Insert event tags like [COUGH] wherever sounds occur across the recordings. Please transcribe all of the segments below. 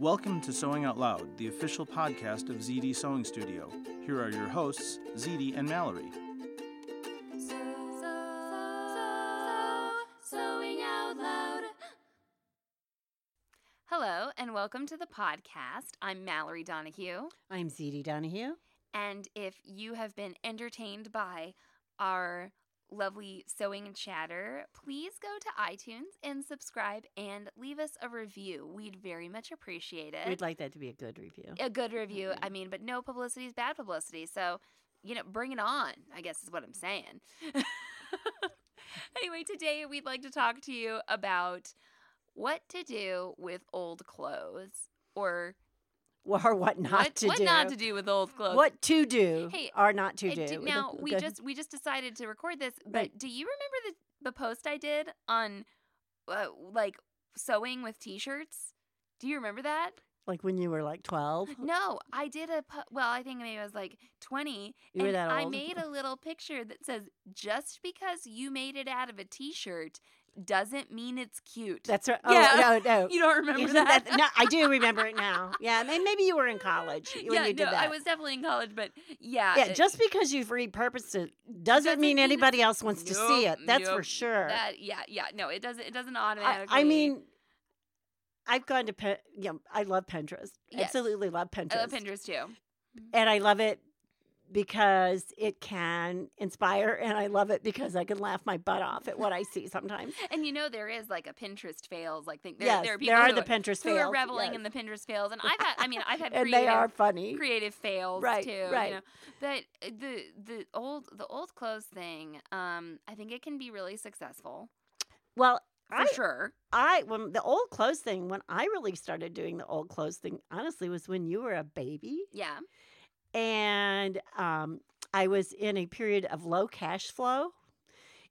Welcome to Sewing Out Loud, the official podcast of ZD Sewing Studio. Here are your hosts, ZD and Mallory. Sewing out loud. Hello, and welcome to the podcast. I'm Mallory Donahue. I'm ZD Donahue. And if you have been entertained by our lovely sewing and chatter, please go to iTunes and subscribe and leave us a review. We'd very much appreciate it. We'd like that to be a good review. a good review. Mm-hmm. I mean, but no publicity is bad publicity. So, you know, bring it on, I guess is what I'm saying. [LAUGHS] anyway, today we'd like to talk to you about what to do with old clothes or [LAUGHS] or what not what, to what do. not to do with old clothes. What to do Hey, or not to do. do- now [LAUGHS] we Good. just we just decided to record this, but Right. do you remember the the post I did on uh, like sewing with t-shirts? Do you remember that? like when you were like 12. [LAUGHS] No, I did a po- well. I think maybe I was like twenty, You were and I made a little picture that says, "Just because you made it out of a t-shirt doesn't mean it's cute." That's right. Oh, Yeah. no, no. [LAUGHS] you don't remember [LAUGHS] Isn't that? no, I do remember it now. Yeah, may- maybe you were in college [LAUGHS] when yeah, you did no, that. I was definitely in college, but yeah, yeah, it- just because you've repurposed it doesn't, Doesn't mean mean anybody else wants to see it. That's for sure. that yeah, yeah. No, it doesn't. It doesn't automatically. I mean, I've gone to, Pin- you know, I love Pinterest. Yes. Absolutely love Pinterest. I love Pinterest too. and I love it because it can inspire, and I love it because I can laugh my butt off at what I see sometimes. And you know there is like a Pinterest fails like thing. There, yes, there are people there are who the Pinterest who fails. are reveling yes. in the Pinterest fails, and I've had. I mean, I've had [LAUGHS] and creative, they are funny. creative fails Right, too. right. You know, but uh, the the old the old clothes thing. Um, I think it can be really successful Well, for I, sure. I when the old clothes thing, when I really started doing the old clothes thing, honestly, was when you were a baby, Yeah. And um, I was in a period of low cash flow,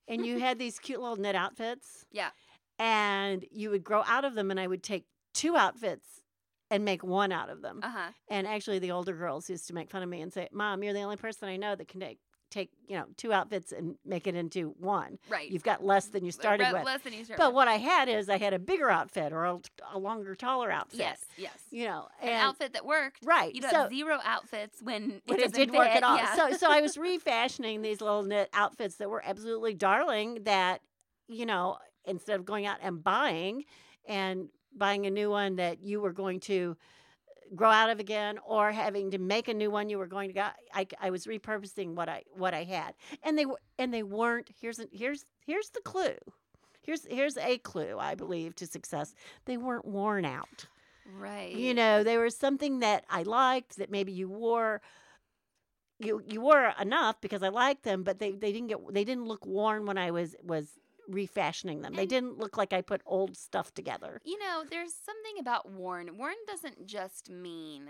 and you [LAUGHS] had these cute little knit outfits. Yeah. and you would grow out of them, and I would take two outfits and make one out of them. Uh huh. And actually, the older girls used to make fun of me and say, "Mom, you're the only person I know that can take take you know two outfits and make it into one. Right. You've got less than you started Re- with." Less than you started But with. what I had is I had a bigger outfit or a, a longer, taller outfit. Yes. Yes. You know, An outfit that worked. right. You so zero outfits when it, it, did work at all. Yeah. So so I was [LAUGHS] refashioning these little knit outfits that were absolutely darling. That you know, instead of going out and buying and buying a new one that you were going to grow out of again or having to make a new one you were going to go I, I was repurposing what I what I had and they were and they weren't here's here's here's the clue here's here's a clue I believe to success they weren't worn out right. you know, they were something that I liked that maybe you wore. You you wore enough because I liked them, but they, they didn't get they didn't look worn when I was was refashioning them. They didn't look like I put old stuff together. You know, there's something about worn. Worn doesn't just mean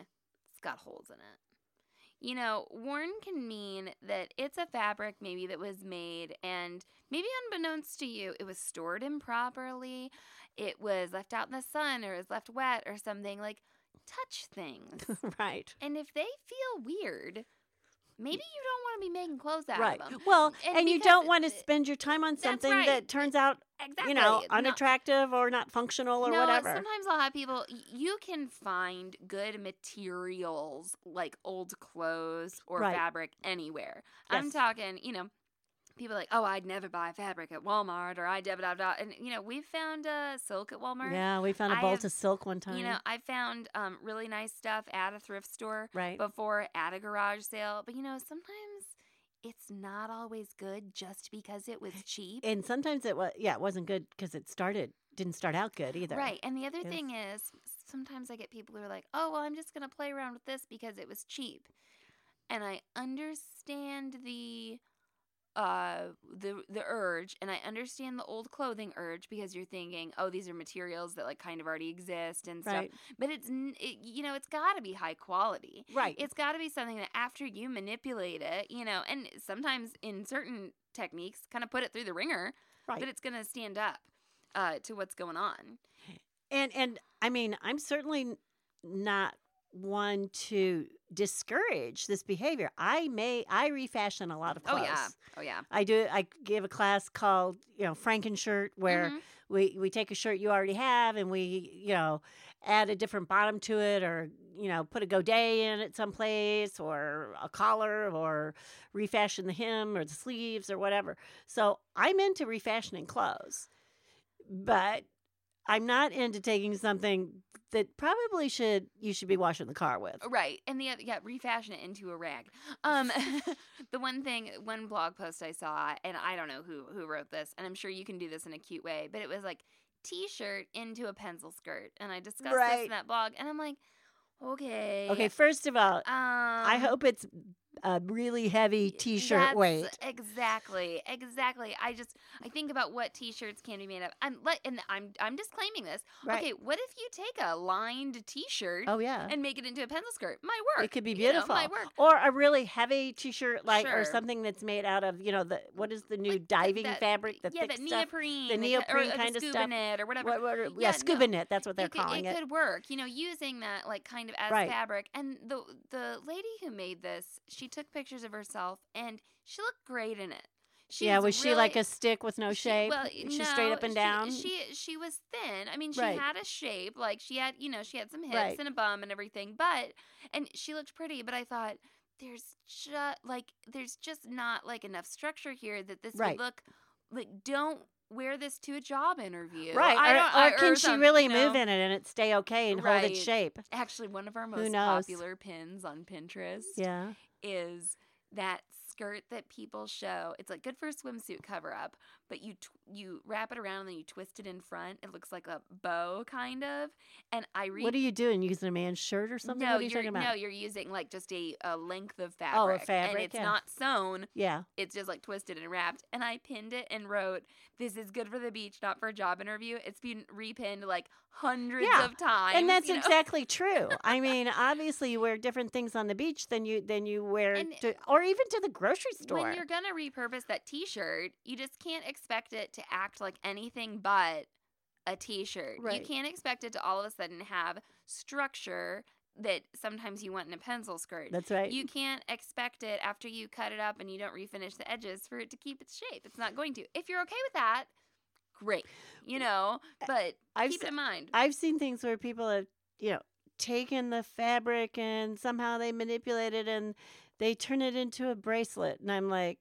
it's got holes in it. you know, worn can mean that it's a fabric maybe that was made and maybe unbeknownst to you, it was stored improperly, it was left out in the sun or it was left wet or something. Like, touch [LAUGHS] things. right. and if they feel weird, maybe you don't want to be making clothes out Right. of them. Well, and, you don't want to uh, spend your time on something right. that turns out, exactly. you know, No- unattractive or not functional or no, whatever. sometimes I'll have people. You can find good materials like old clothes or Right. fabric anywhere. I'm talking, you know, people are like, oh, I'd never buy fabric at Walmart or I da da da. And you know, we've found uh, silk at Walmart. yeah, we found a bolt of silk one time. You know, I found um, really nice stuff at a thrift store right. before at a garage sale. But you know, sometimes it's not always good just because it was cheap. and sometimes it was, yeah, it wasn't good because it started, didn't start out good either. Right. And the other thing is, sometimes I get people who are like, oh, well, I'm just going to play around with this because it was cheap. And I understand the. Uh, the the urge, and I understand the old clothing urge because you're thinking, oh, these are materials that like kind of already exist and stuff. Right. But it's it, you know, it's got to be high quality. Right. It's got to be something that after you manipulate it, you know, and sometimes in certain techniques, kind of put it through the ringer, right. but it's going to stand up uh, to what's going on. And and I mean, I'm certainly not one to discourage this behavior. I may I refashion a lot of clothes. Oh yeah, oh yeah. I do. I give a class called you know Frankenshirt, where Mhm. we we take a shirt you already have and we you know add a different bottom to it, or you know put a godet in it someplace, or a collar, or refashion the hem or the sleeves or whatever. So I'm into refashioning clothes, but I'm not into taking something that probably should you should be washing the car with. Right, and the other, yeah, refashion it into a rag. Um, [LAUGHS] the one thing, one blog post I saw, and I don't know who who wrote this, and I'm sure you can do this in a cute way, but it was like t-shirt into a pencil skirt, and I discussed this in that blog, and I'm like, okay, Okay, first of all, um, I hope it's a really heavy t-shirt That's weight. Exactly, exactly. I just I think about what t-shirts can be made of. I'm like, and I'm I'm disclaiming this. Right. Okay, what if you take a lined t-shirt Oh yeah. and make it into a pencil skirt? Might work. It could be you know, beautiful. might work. Or a really heavy t-shirt like or something that's made out of, you know, the what is the new Like diving that- fabric, the yeah, thick that stuff. neoprene, the neoprene or, kind the of stuff. net or whatever. What, what, yeah, Yeah, scuba no. net, that's what they're it could, calling it it. could work, you know, using that like kind of as Right. fabric. And the the lady who made this, she took pictures of herself, and she looked great in it. She yeah, was she like a stick with no she- shape? Well, She's straight up and down. She, she was thin. I mean, she Right. had a shape. Like she had, you know, she had some hips Right. and a bum and everything. But and she looked pretty. But I thought there's just like there's just not like enough structure here that this Right. would look like. Don't wear this to a job interview. right. I or don't, or I- can she really you move in it and it stay okay and hold its shape? Actually, one of our most popular pins on Pinterest Yeah. Is that skirt that people show. It's like good for a swimsuit cover up, but you tw- you wrap it around and then you twist it in front. It looks like a bow kind of. And I read What are you doing? Using a man's shirt or something? no, what are you you're talking about? no, you're using like just a, a length of Oh, a fabric, and it's yeah. not sewn. yeah. It's just like twisted and wrapped. And I pinned it and wrote, "This is good for the beach, not for a job interview." It's been repinned like hundreds Yeah, of times, and that's you know? exactly true. [LAUGHS] I mean, obviously, you wear different things on the beach than you than you wear, to, or even to the grocery store. When you're gonna repurpose that T-shirt, you just can't expect it to act like anything but a T-shirt. You can't expect it to all of a sudden have structure that sometimes you want in a pencil skirt. That's right. You can't expect it after you cut it up and you don't refinish the edges for it to keep its shape. It's not going to. If you're okay with that, great. You know, but I've keep se- it in mind. I've seen things where people have, you know, taken the fabric and somehow they manipulate it and they turn it into a bracelet, and I'm like,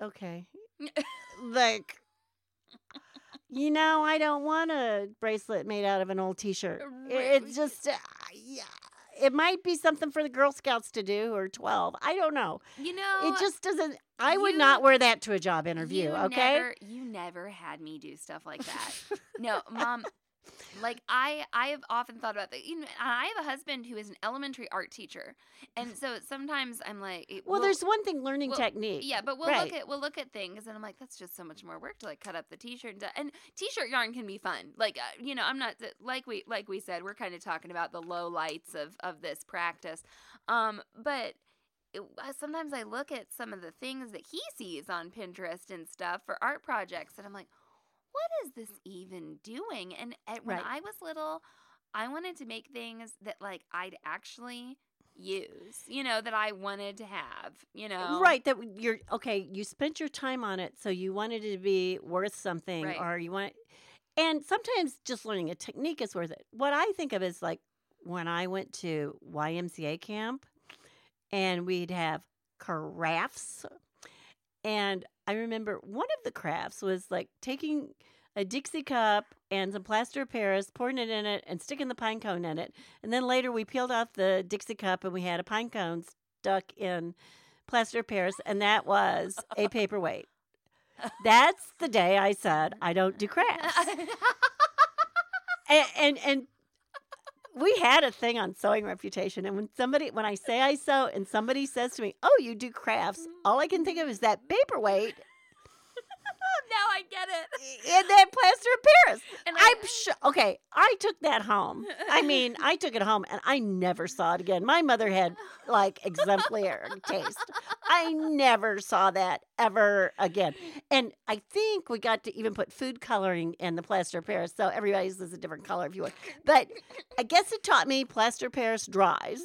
okay, [LAUGHS] like. You know, I don't want a bracelet made out of an old T-shirt. It- just, uh, yeah, it might be something for the Girl Scouts to do or twelve. I don't know. You know, It just doesn't. I would you- not wear that to a job interview. You okay. Never, you never had me do stuff like that. no, mom. Like I, I have often thought about that. You know, I have a husband who is an elementary art teacher, and so sometimes I'm like, it- well, we'll- there's one thing learning well, technique. yeah, but we'll right. look at we'll look at things, and I'm like, that's just so much more work to like cut up the t-shirt and, and t-shirt yarn can be fun. Like uh, you know, I'm not like we like we said, we're kind of talking about the low lights of of this practice, um, but it, sometimes I look at some of the things that he sees on Pinterest and stuff for art projects, and I'm like, what is this even doing? And at, when Right. I was little, I wanted to make things that like I'd actually use, you know, that I wanted to have, you uh, know, Right, that you're okay. You spent your time on it, so you wanted it to be worth something, Right. or you want. And sometimes just learning a technique is worth it. What I think of is like when I went to YMCA camp, and we'd have crafts, and I remember one of the crafts was like taking a Dixie cup and some plaster of Paris, pouring it in it, and sticking the pine cone in it. And then later we peeled off the Dixie cup and we had a pine cone stuck in plaster of Paris, and that was a paperweight. That's the day I said I don't do crafts. [LAUGHS] and, and and we had a thing on sewing reputation and when somebody when i say i sew and somebody says to me oh you do crafts mm-hmm. all i can think of is that paperweight now I get it. and that plaster of paris And I- i'm sure okay i took that home. I [LAUGHS] mean i took it home and i never saw it again. My mother had like exemplary taste. I never saw that ever again. And i think we got to even put food coloring in the plaster of paris so everybody's is a different color if you want. But i guess it taught me plaster of paris dries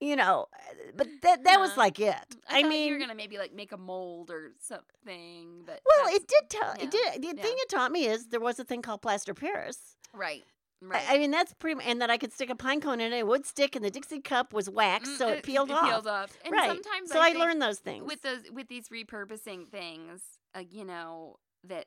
you know but that that was like it I, i, mean you're gonna maybe like make a mold or something, but well it did tell yeah, it did the yeah. thing it taught me is there was a thing called plaster paris right, right. I mean, that's pretty, and that I could stick a pine cone in it. It would stick, and the Dixie cup was wax, Mm, so it peeled off. Peeled off. And right. sometimes so I, I, learned those things. with those with these repurposing things, uh, you know that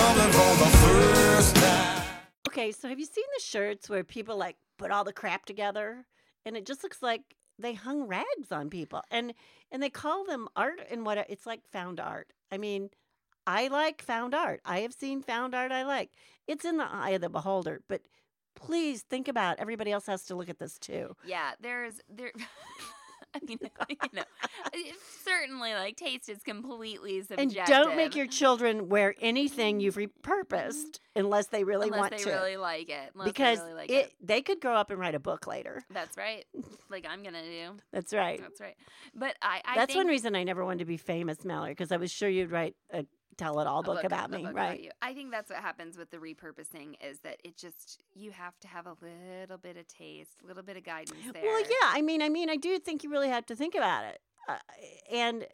okay, so have you seen the shirts where people like put all the crap together, and it just looks like they hung rags on people, and and they call them art and what? It's like found art. I mean, I like found art. I have seen found art I like. It's in the eye of the beholder, but please think about everybody else has to look at this too. Yeah, there's there. [LAUGHS] [LAUGHS] I mean, you know, certainly like taste is completely subjective. And don't make your children wear anything you've mm-hmm. repurposed unless they really unless want they to. really like it. Unless because they really like it, it. they could grow up and write a book later. That's right. [LAUGHS] Like I'm gonna do. That's right. That's right. But I, I That's think one reason I never wanted to be famous, Mallory, because I was sure you'd write a tell-it-all a book, about me, book right? you. I think that's what happens with the repurposing is that it just you have to have a little bit of taste, a little bit of guidance there. Well, yeah. I mean, I mean, I do think you really have to think about it, uh, and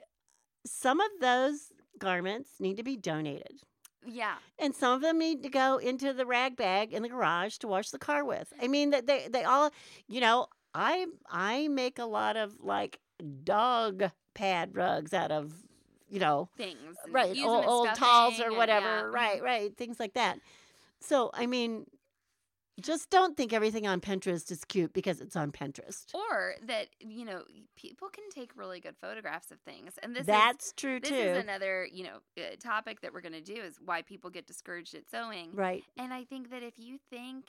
some of those garments need to be donated. Yeah. And some of them need to go into the rag bag in the garage to wash the car with. I mean, that they they all, you know, I I make a lot of like dog pad rugs out of, you know, Things. right, old, old towels or and- whatever, yeah, mhm. right, right, things like that. So, I mean, just don't think everything on Pinterest is cute because it's on Pinterest. Or that you know people can take really good photographs of things, and this is That's true this too. is another you know uh, topic that we're going to do is why people get discouraged at sewing. right. And I think that if you think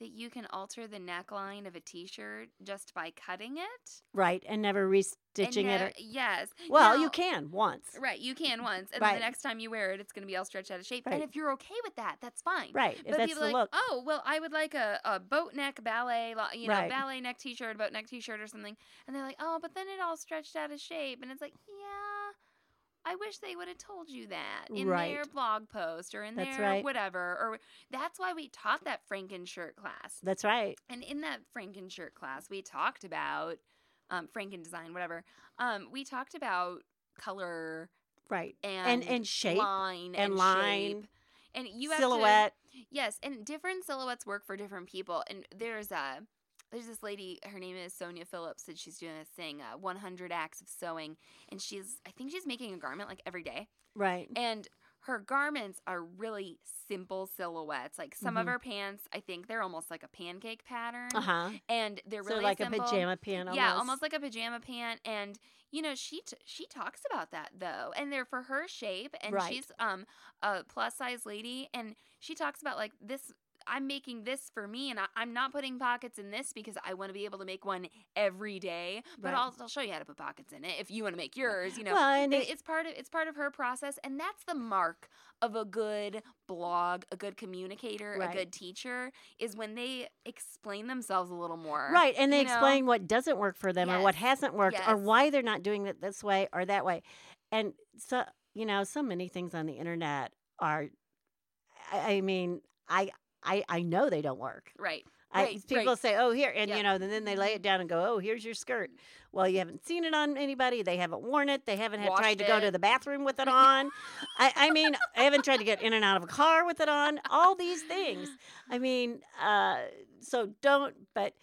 that you can alter the neckline of a t-shirt just by cutting it, Right, and never and restitching it. Or, yes. well, you can once. Right, you can once, and then Right. the next time you wear it, it's going to be all stretched out of shape. Right. And if you're okay with that, that's fine. Right, if But that's people the like, look. oh, well, I would like a, a boat neck ballet, you know, Right. ballet neck t-shirt, boat neck t-shirt or something. And they're like, oh, but then it all stretched out of shape. And it's like, yeah, I wish they would have told you that in their blog post or in That's their right. whatever. Or that's why we taught that Franken shirt class. That's right. And in that Franken shirt class, we talked about um, Franken Design, whatever. Um, we talked about color Right. and and shape line and and, line, shape. and you have silhouette. To, yes, and different silhouettes work for different people. And there's a there's this lady. Her name is Sonya Phillips, and she's doing this thing, uh, 100 acts of sewing, and she's I think she's making a garment like every day, Right. and her garments are really simple silhouettes. Like some of Mhm. her pants, I think they're almost like a pancake pattern, Uh huh. and they're So really like simple. a pajama pant. Yeah, almost like a pajama pant, and you know she t- she talks about that though, and they're for her shape, and Right. she's um a plus size lady, and she talks about like this. I'm making this for me, and I, I'm not putting pockets in this because I want to be able to make one every day. But Right. I'll, I'll show you how to put pockets in it if you want to make yours. You know, Well, it- it- it's part of it's part of her process, and that's the mark of a good blog, a good communicator, Right. a good teacher is when they explain themselves a little more. Right, and they you know? explain what doesn't work for them or what hasn't worked or why they're not doing it this way or that way. And so, you know, so many things on the internet are I, I mean, I I I know they don't work. Right. I, Right, people right. say, "Oh, here," and Yeah. you know, and then they lay it down and go, "Oh, here's your skirt." Well, you haven't seen it on anybody. They haven't worn it. They haven't had tried to go to the bathroom with it [LAUGHS] on. I, I mean, I haven't tried to get in and out of a car with it on. All these things. [LAUGHS] I mean, uh, so don't. But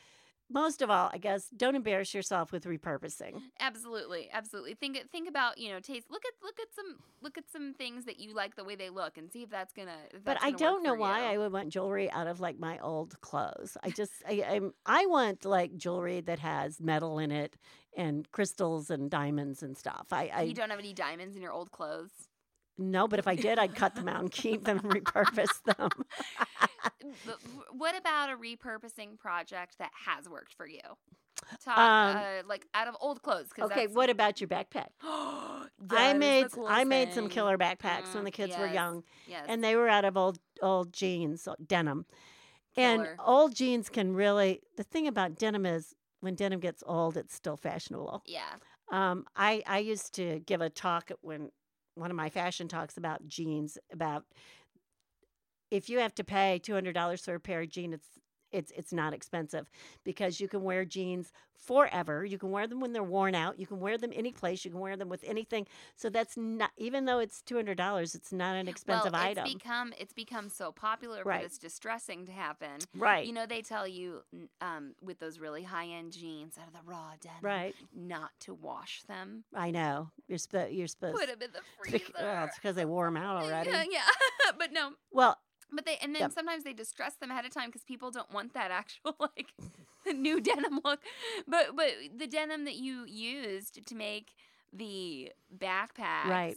most of all, I guess, don't embarrass yourself with repurposing. Absolutely, absolutely. Think think about you know taste. Look at look at some look at some things that you like the way they look, and see if that's gonna. If But that's I gonna don't know why you. I would want jewelry out of like my old clothes. I just I I'm, I want like jewelry that has metal in it and crystals and diamonds and stuff. I, I you don't have any diamonds in your old clothes. No, but if I did, I'd cut them out and keep them and repurpose them. [LAUGHS] What about a repurposing project that has worked for you? Talk, Um, uh, like out of old clothes. Okay, what about your backpack? [GASPS] I made I made some killer backpacks when Mm, the kids were young, Yes. and they were out of old old jeans, uh, denim. And Killer. old jeans can really. The thing about denim is when denim gets old, it's still fashionable. yeah. Um, I I used to give a talk when one of my fashion talks about jeans about if you have to pay two hundred dollars for a pair of jeans, it's it's it's not expensive because you can wear jeans forever. You can wear them when they're worn out. You can wear them any place. You can wear them with anything. So that's not even though it's two hundred dollars, it's not an expensive well, item. It's become it's become so popular Right. for this distressing to happen. right. You know, they tell you um, with those really high end jeans out of the raw denim, right. not to wash them. I know. You're supposed you're supposed Put them in the freezer. [LAUGHS] well, it's because they wore them out [LAUGHS] already. Yeah, yeah. [LAUGHS] but no, Well, but they and then Yep. sometimes they distress them ahead of time because people don't want that [LAUGHS] actual like the new denim look. But but the denim that you used to make the backpacks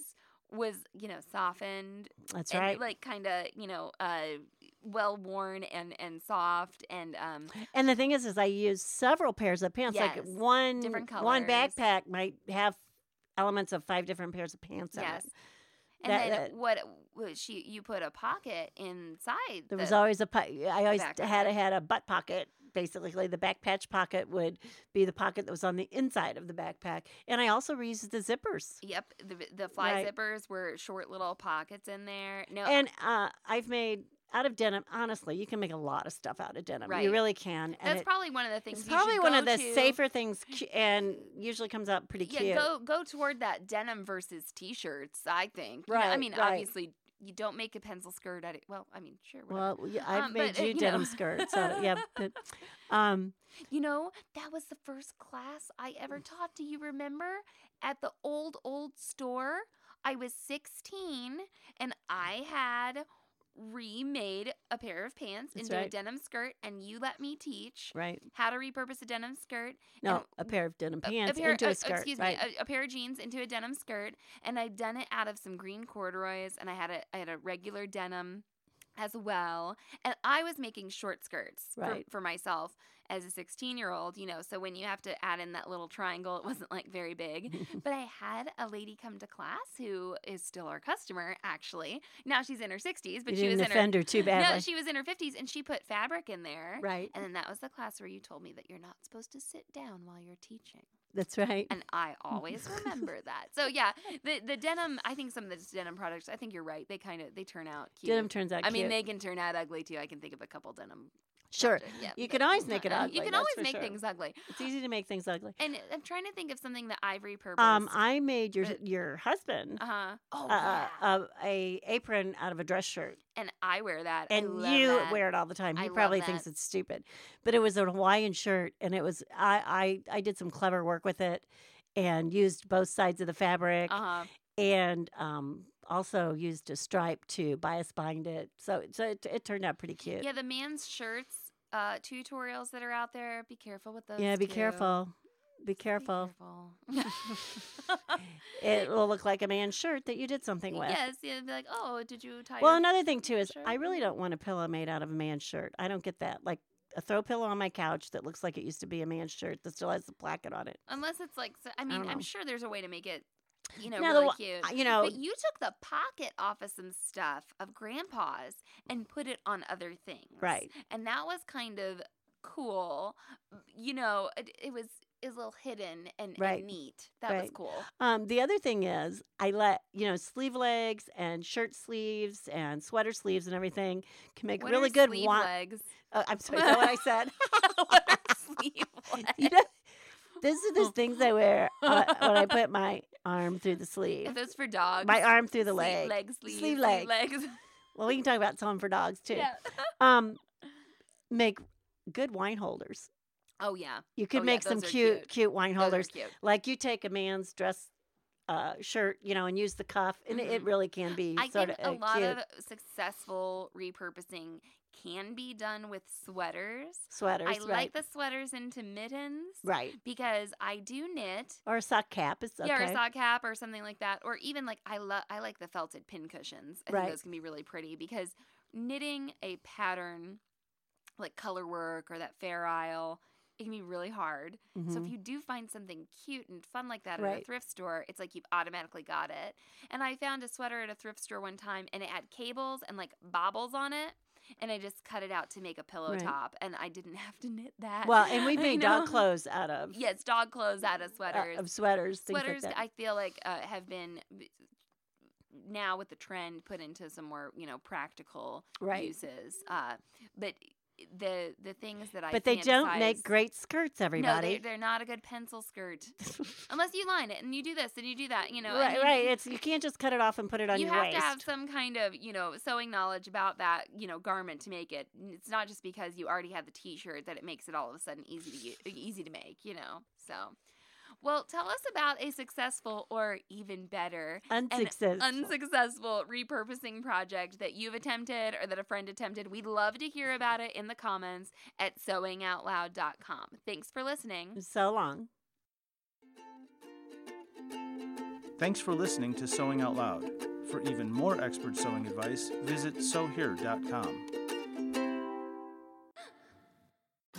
was you know softened that's and right. like kind of you know uh well worn and and soft and um And the thing is, is I use several pairs of pants. Yes, Like one different one backpack might have elements of five different pairs of pants yes in it. And That- then that- what she you put a pocket inside There the, was always a po- I always had backpack. had a butt pocket. Basically, the back patch pocket would be the pocket that was on the inside of the backpack, and I also reused the zippers. Yep, the the fly Right. zippers were short little pockets in there. No, And uh, I've made out of denim. Honestly, you can make a lot of stuff out of denim. Right. You really can. And that's it- probably one of the things. it's probably one of the to. safer things, [LAUGHS] and usually comes out pretty cute. Yeah, cute. go go toward that denim versus t-shirts. I think. You know, I mean, right. obviously, you don't make a pencil skirt out of. Well, I mean, sure. Whatever. Well, yeah, I've Um, made but, uh, you you know. denim skirts, so [LAUGHS] yeah. But, um, You know, that was the first class I ever taught. Do you remember? At the old, old store, I was 16 and I had remade a pair of pants That's into a denim skirt, and you let me teach right? how to repurpose a denim skirt. No, a pair of denim pants a pair, into uh, a skirt. excuse right? me, a, a pair of jeans into a denim skirt, and I'd done it out of some green corduroys, and I had a I had a regular denim as well, and I was making short skirts Right. for, for myself as a 16 year old, you know. So when you have to add in that little triangle, it wasn't like very big. [LAUGHS] but I had a lady come to class who is still our customer, actually. Now she's in her 60s, but you she didn't was in her her too badly. no, she was in her 50s, and she put fabric in there. right. And then that was the class where you told me that you're not supposed to sit down while you're teaching. That's right. And I always remember [LAUGHS] that. So yeah, the the denim. I think some of the denim products. I think you're right. They kind of they turn out cute. Denim turns out I mean, they can turn out ugly too. I can think of a couple denim Sure. Yeah, You can always make it ugly. You can always make sure. things ugly. It's easy to make things ugly. And I'm trying to think of something that I've repurposed. Um, I made your but- your husband uh huh. Oh, uh, yeah. uh, a apron out of a dress shirt, and I wear that. I and you that. wear it all the time. I He love probably thinks it's stupid, but it was a Hawaiian shirt, and it was I I I did some clever work with it, and used both sides of the fabric, Uh huh. and um also used a stripe to bias bind it. So so it, it turned out pretty cute. Yeah, the man's shirts uh, tutorials that are out there. Be careful with those. Yeah, be too. careful. Be careful. careful. [LAUGHS] [LAUGHS] It will look like a man's shirt that you did something with. yes, yeah. Be like, oh, did you tie? Well, another thing too is shirt? I really don't want a pillow made out of a man's shirt. I don't get that. Like a throw pillow on my couch that looks like it used to be a man's shirt that still has the placket on it. Unless it's like, so- I mean, don't I'm sure there's a way to make it, you know, Now, really wa- cute. uh, you know- but you took the pocket off of some stuff of Grandpa's and put it on other things, Right. And that was kind of cool. You know, it, it was it was a little hidden and, Right. and neat. That was cool. Um, the other thing is I let you know sleeve legs and shirt sleeves and sweater sleeves and everything can make What really good sleeve wa- legs? Oh, I'm sorry, is that what I said? [LAUGHS] what are sleeve legs? [LAUGHS] you know, this is the [LAUGHS] things I wear uh, when I put my arm through the sleeve. Are those for dogs? My arm through the Sleeve leg. leg, sleeve, Sleeve sleeve leg. legs. [LAUGHS] Well, we can talk about some for dogs too. yeah. [LAUGHS] Um, make good wine holders. Oh yeah. You could Oh, yeah, make some cute, cute. cute, wine are holders. cute. Like you take a man's dress uh, shirt, you know, and use the cuff, and it- it really can be I sort think of a lot cute of successful repurposing can be done with sweaters. sweaters, I right? like the sweaters into mittens right, because I do knit. or a sock cap. It's okay. Yeah, or a sock cap or something like that. Or even like I love I like the felted pin cushions. I Right. think those can be really pretty because knitting a pattern like color work or that fair isle, it can be really hard. So Mhm. if you do find something cute and fun like that at a thrift store, it's like you've automatically got it. And I found a sweater at a thrift store one time and it had cables and like bobbles on it. And I just cut it out to make a pillow Right. top and I didn't [LAUGHS] have to knit that. well, and we've [LAUGHS] made dog know? clothes out of Yes, dog clothes out of uh, sweaters. of sweaters, sweaters like. I feel like uh, have been now with the trend put into some more, you know, practical Right. uses. Uh, but the the things that I but they don't make great skirts, no, everybody. they're, not a good pencil skirt. [LAUGHS] Unless you line it and you do this and you do that, you know. right, you- right. It's you can't just cut it off and put it on you your have waist. to have some kind of, you know, sewing knowledge about that, you know, garment to make it. It's not just because you already have the T-shirt that it makes it all of a sudden easy to easy to make, you know. So, well, tell us about a successful or even better Unsuccessful. unsuccessful repurposing project that you've attempted or that a friend attempted. We'd love to hear about it in the comments at sewingoutloud.com. Thanks for listening. so long. Thanks for listening to Sewing Out Loud. For even more expert sewing advice, visit sewhere.com.